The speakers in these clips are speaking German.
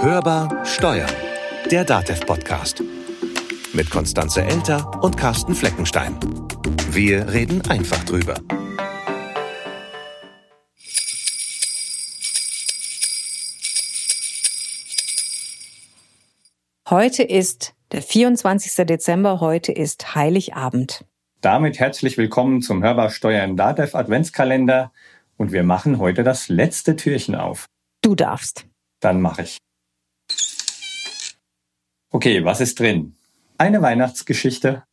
Hörbar Steuern, der DATEV-Podcast. Mit Konstanze Elter und Carsten Fleckenstein. Wir reden einfach drüber. Heute ist der 24. Dezember, heute ist Heiligabend. Damit herzlich willkommen zum Hörbar Steuern DATEV Adventskalender und wir machen heute das letzte Türchen auf. Du darfst. Dann mache ich. Okay, was ist drin? Eine Weihnachtsgeschichte.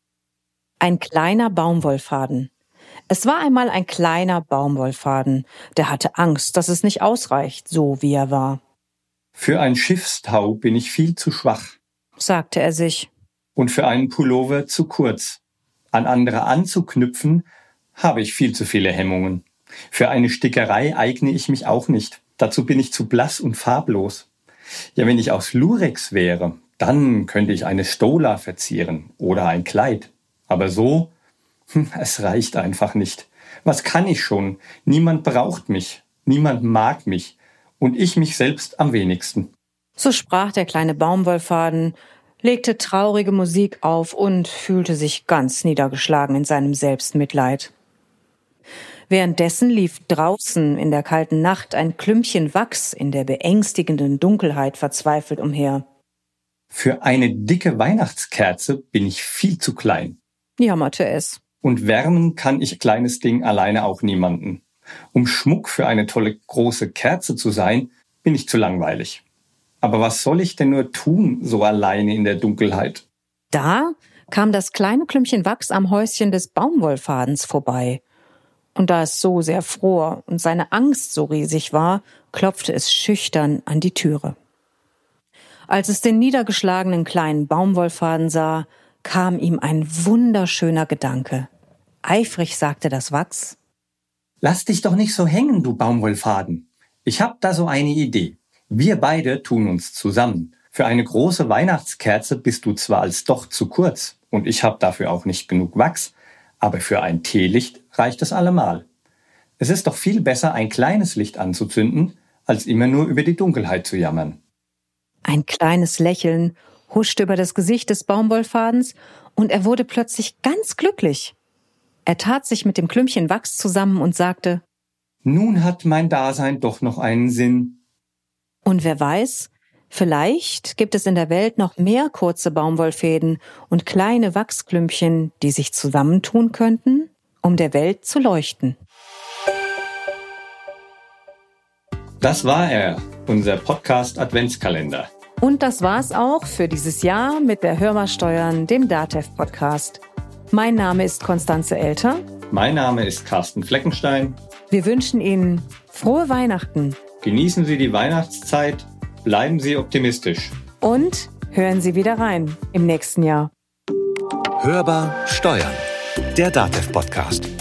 Ein kleiner Baumwollfaden. Es war einmal ein kleiner Baumwollfaden, der hatte Angst, dass es nicht ausreicht, so wie er war. Für ein Schiffstau bin ich viel zu schwach. sagte er sich. Und für einen Pullover zu kurz. An andere anzuknüpfen, habe ich viel zu viele Hemmungen. Für eine Stickerei eigne ich mich auch nicht. Dazu bin ich zu blass und farblos. Ja, wenn ich aus Lurex wäre, dann könnte ich eine Stola verzieren oder ein Kleid. Aber so, hm, es reicht einfach nicht. Was kann ich schon? Niemand braucht mich. Niemand mag mich. Und ich mich selbst am wenigsten. So sprach der kleine Baumwollfaden, legte traurige Musik auf und fühlte sich ganz niedergeschlagen in seinem Selbstmitleid. Währenddessen lief draußen in der kalten Nacht ein Klümpchen Wachs in der beängstigenden Dunkelheit verzweifelt umher. Für eine dicke Weihnachtskerze bin ich viel zu klein. Jammerte es. Und wärmen kann ich kleines Ding alleine auch niemanden. Um Schmuck für eine tolle große Kerze zu sein, bin ich zu langweilig. Aber was soll ich denn nur tun, so alleine in der Dunkelheit? Da kam das kleine Klümpchen Wachs am Häuschen des Baumwollfadens vorbei. Und da es so sehr fror und seine Angst so riesig war, klopfte es schüchtern an die Türe. Als es den niedergeschlagenen kleinen Baumwollfaden sah, kam ihm ein wunderschöner Gedanke. Eifrig sagte das Wachs. Lass dich doch nicht so hängen, du Baumwollfaden. Ich hab da so eine Idee. Wir beide tun uns zusammen. Für eine große Weihnachtskerze bist du zwar als doch zu kurz und ich hab dafür auch nicht genug Wachs, aber für ein Teelicht reicht es allemal. Es ist doch viel besser, ein kleines Licht anzuzünden, als immer nur über die Dunkelheit zu jammern. Ein kleines Lächeln huschte über das Gesicht des Baumwollfadens und er wurde plötzlich ganz glücklich. Er tat sich mit dem Klümpchen Wachs zusammen und sagte, Nun hat mein Dasein doch noch einen Sinn. Und wer weiß, vielleicht gibt es in der Welt noch mehr kurze Baumwollfäden und kleine Wachsklümpchen, die sich zusammentun könnten, um der Welt zu leuchten. Das war er, unser Podcast Adventskalender. Und das war's auch für dieses Jahr mit der Hörmer Steuern, dem DATEV Podcast. Mein Name ist Konstanze Elter. Mein Name ist Carsten Fleckenstein. Wir wünschen Ihnen frohe Weihnachten. Genießen Sie die Weihnachtszeit, bleiben Sie optimistisch. Und hören Sie wieder rein im nächsten Jahr. Hörbar Steuern, der DATEV Podcast.